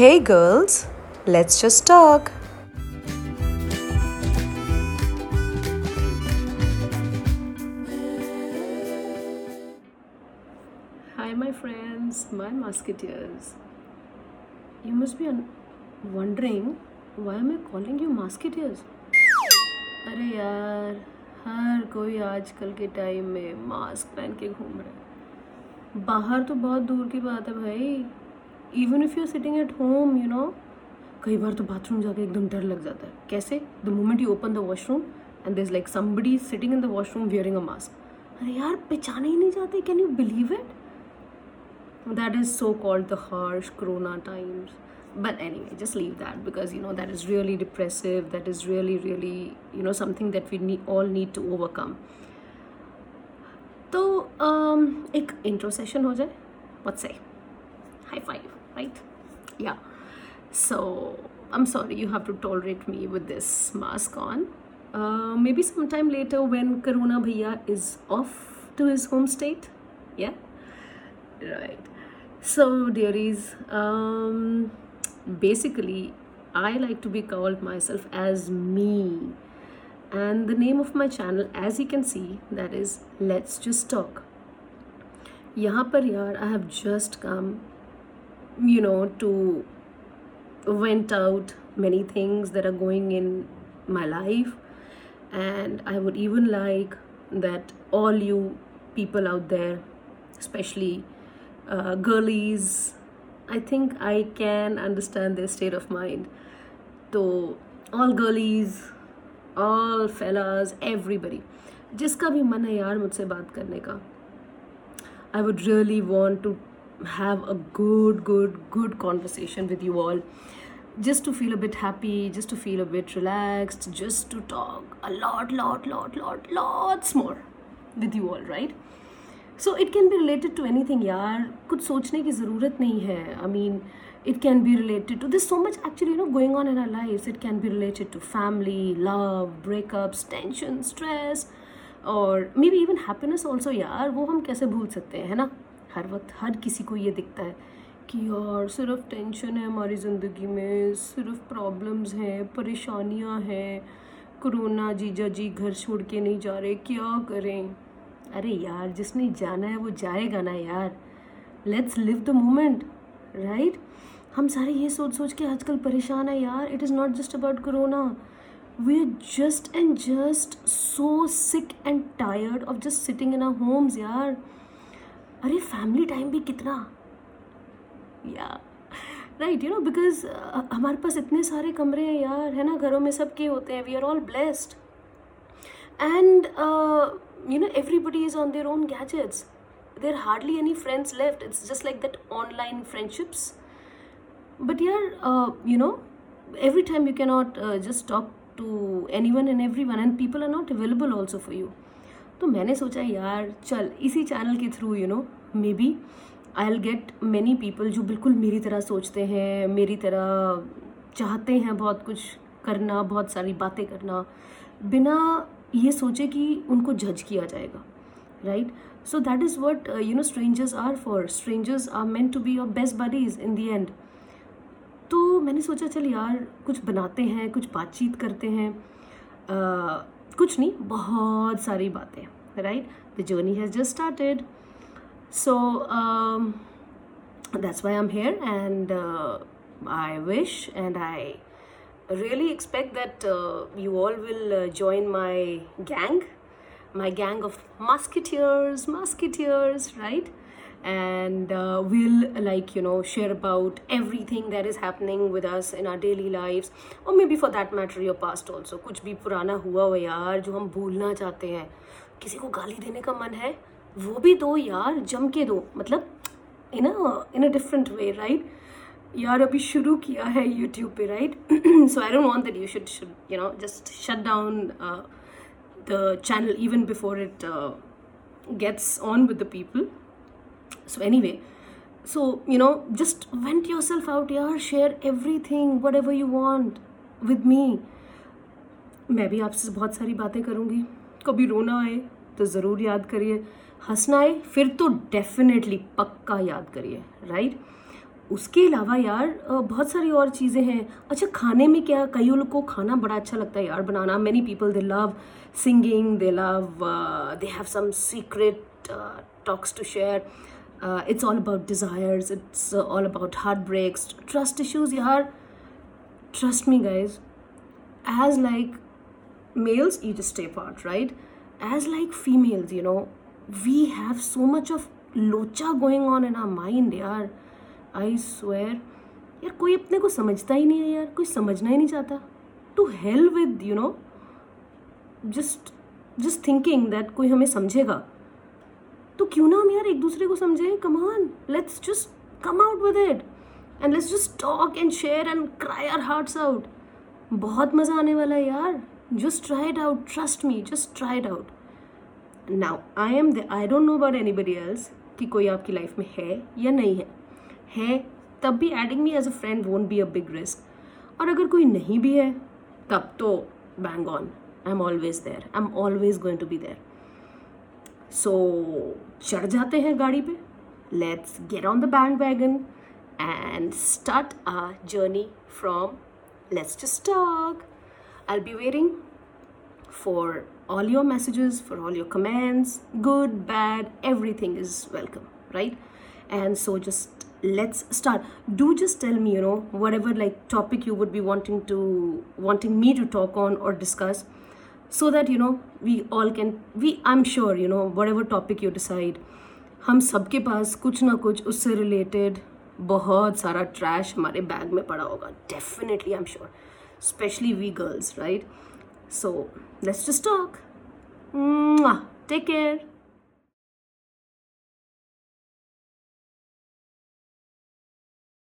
Hey girls, let's just talk. Hi, my friends, my musketeers. You must be wondering why am I calling you musketeers? अरे यार हर कोई आजकल के time में mask पहन के घूम रहा है बाहर तो बहुत दूर की बात है भाई even if you sitting at home you know कई बार तो बाथरूम जाकर एकदम डर लग जाता है। कैसे? The moment you open the washroom and there is like somebody sitting in the washroom wearing a mask अरे यार, पहचाने ही नहीं जाते। Can you believe it that is so called the harsh corona times but anyway just leave that because you know that is really depressive that is really really you know something that we all need to overcome तो एक intro session हो जाए। What say high five right yeah so i'm sorry you have to tolerate me with this mask on uh, maybe sometime later when corona bhaiya is off to his home state yeah Right. So, dearies, um, basically, I like to be called myself as me. And the name of my channel, as you can see, that is Let's Just Talk. यहाँ पर यार I have just come, you know, to went out many things that are going in my life and i would even like that all you people out there especially uh, girlies i think i can understand their state of mind so all girlies all fellas everybody जिसका भी मन है यार मुझसे बात करने का I would really want to have a good, good, good conversation with you all. Just to feel a bit happy, just to feel a bit relaxed, just to talk a lot, lot, lot, lot, lots more with you all, right? So it can be related to anything, यार कुछ सोचने की ज़रूरत नहीं है I mean, it can be related to there's so much actually you know going on in our lives it can be related to family love breakups tension stress और maybe even happiness also यार, वो हम कैसे भूल सकते हैं, है ना? हर वक्त, हर किसी को ये दिखता है कि यार, सिर्फ़ टेंशन है हमारी ज़िंदगी में, सिर्फ़ प्रॉब्लम्स हैं, परेशानियाँ हैं, कोरोना, जीजा जी घर छोड़ के नहीं जा रहे, क्या करें? अरे यार, जिसने जाना है वो जाएगा ना यार। Let's live the moment right हम सारे ये सोच सोच के आजकल परेशान है यार। It is not just about corona we're just and just so sick and tired of just sitting in our homes यार अरे फैमिली टाइम भी कितना या राइट यू नो बिकॉज हमारे पास इतने सारे कमरे हैं यार है ना घरों में सब के होते हैं we are all blessed and you know everybody is on their own gadgets there hardly any friends left it's just like that online friendships but yeah uh, you know every time you cannot uh, just Talk to anyone and everyone, and people are not available also for you. तो मैंने सोचा, यार, चल, इसी channel के through you know maybe I'll get many people जो बिल्कुल मेरी तरह सोचते हैं, मेरी तरह चाहते हैं बहुत कुछ करना, बहुत सारी बातें करना, बिना ये सोचे कि उनको जज किया जाएगा right so that is what you know strangers are for strangers are meant to be your best buddies in the end तो मैंने सोचा चल यार कुछ बनाते हैं कुछ बातचीत करते हैं। आ, कुछ नहीं बहुत सारी बातें right the journey has just started so that's why am here and I wish and I really expect that you all will join my gang my gang of musketeers musketeers right and uh, we'll like you know share about everything that is happening with us in our daily lives or maybe for that matter your past also कुछ भी पुराना हुआ हो यार जो हम भूलना चाहते हैं किसी को गाली देने का मन है वो भी दो यार जम के दो मतलब इन इन अ डिफरेंट वे राइट यार अभी शुरू किया है यूट्यूब पे right so I don't want that you should should you know just shut down the channel even before it gets on with the people so, anyway, so, you know, just vent yourself out, yaar, share everything, whatever you want with me. मैं भी आपसे बहुत सारी बातें करूँगी। कभी रोना आए तो ज़रूर याद करिए। हंसना आए, फिर तो डेफिनेटली पक्का याद करिए राइट उसके अलावा यार बहुत सारी और चीज़ें हैं। अच्छा खाने में क्या, कई लोग को खाना बड़ा अच्छा लगता है यार बनाना। Many people they love singing they love they have some secret talks to share it's all about desires it's all about heart breaks trust issues यार trust me guys as like males you just stay apart right as like females you know we have so much of locha going on in our mind यार I swear यार कोई अपने को समझता ही नहीं है यार कोई समझना ही नहीं चाहता to hell with you know just just thinking that कोई हमें समझेगा तो क्यों ना हम यार एक दूसरे को समझें? Come on let's just come out with it and let's just talk and share and cry our hearts out बहुत मज़ा आने वाला है यार। Just try it out trust me just try it out now I am I don't know about anybody else कि कोई आपकी life में है या नहीं है। है, तब भी adding me as a friend won't be a big risk और अगर कोई नहीं भी है, तब तो bang on I am always there I am always going to be there सो चढ़ जाते हैं गाड़ी पे let's get on the bandwagon and start our journey from let's just talk I be waiting for all your messages, for all your comments, good, bad, everything is welcome, right? And so just let's start. Do just tell me, you know, whatever like topic you would be wanting to wanting me to talk on or discuss, So that you know we all can we I am sure you know whatever topic you decide हम सबके पास कुछ ना कुछ उससे related बहुत सारा trash हमारे bag में पड़ा होगा definitely I am sure specially we girls right so let's just talk take care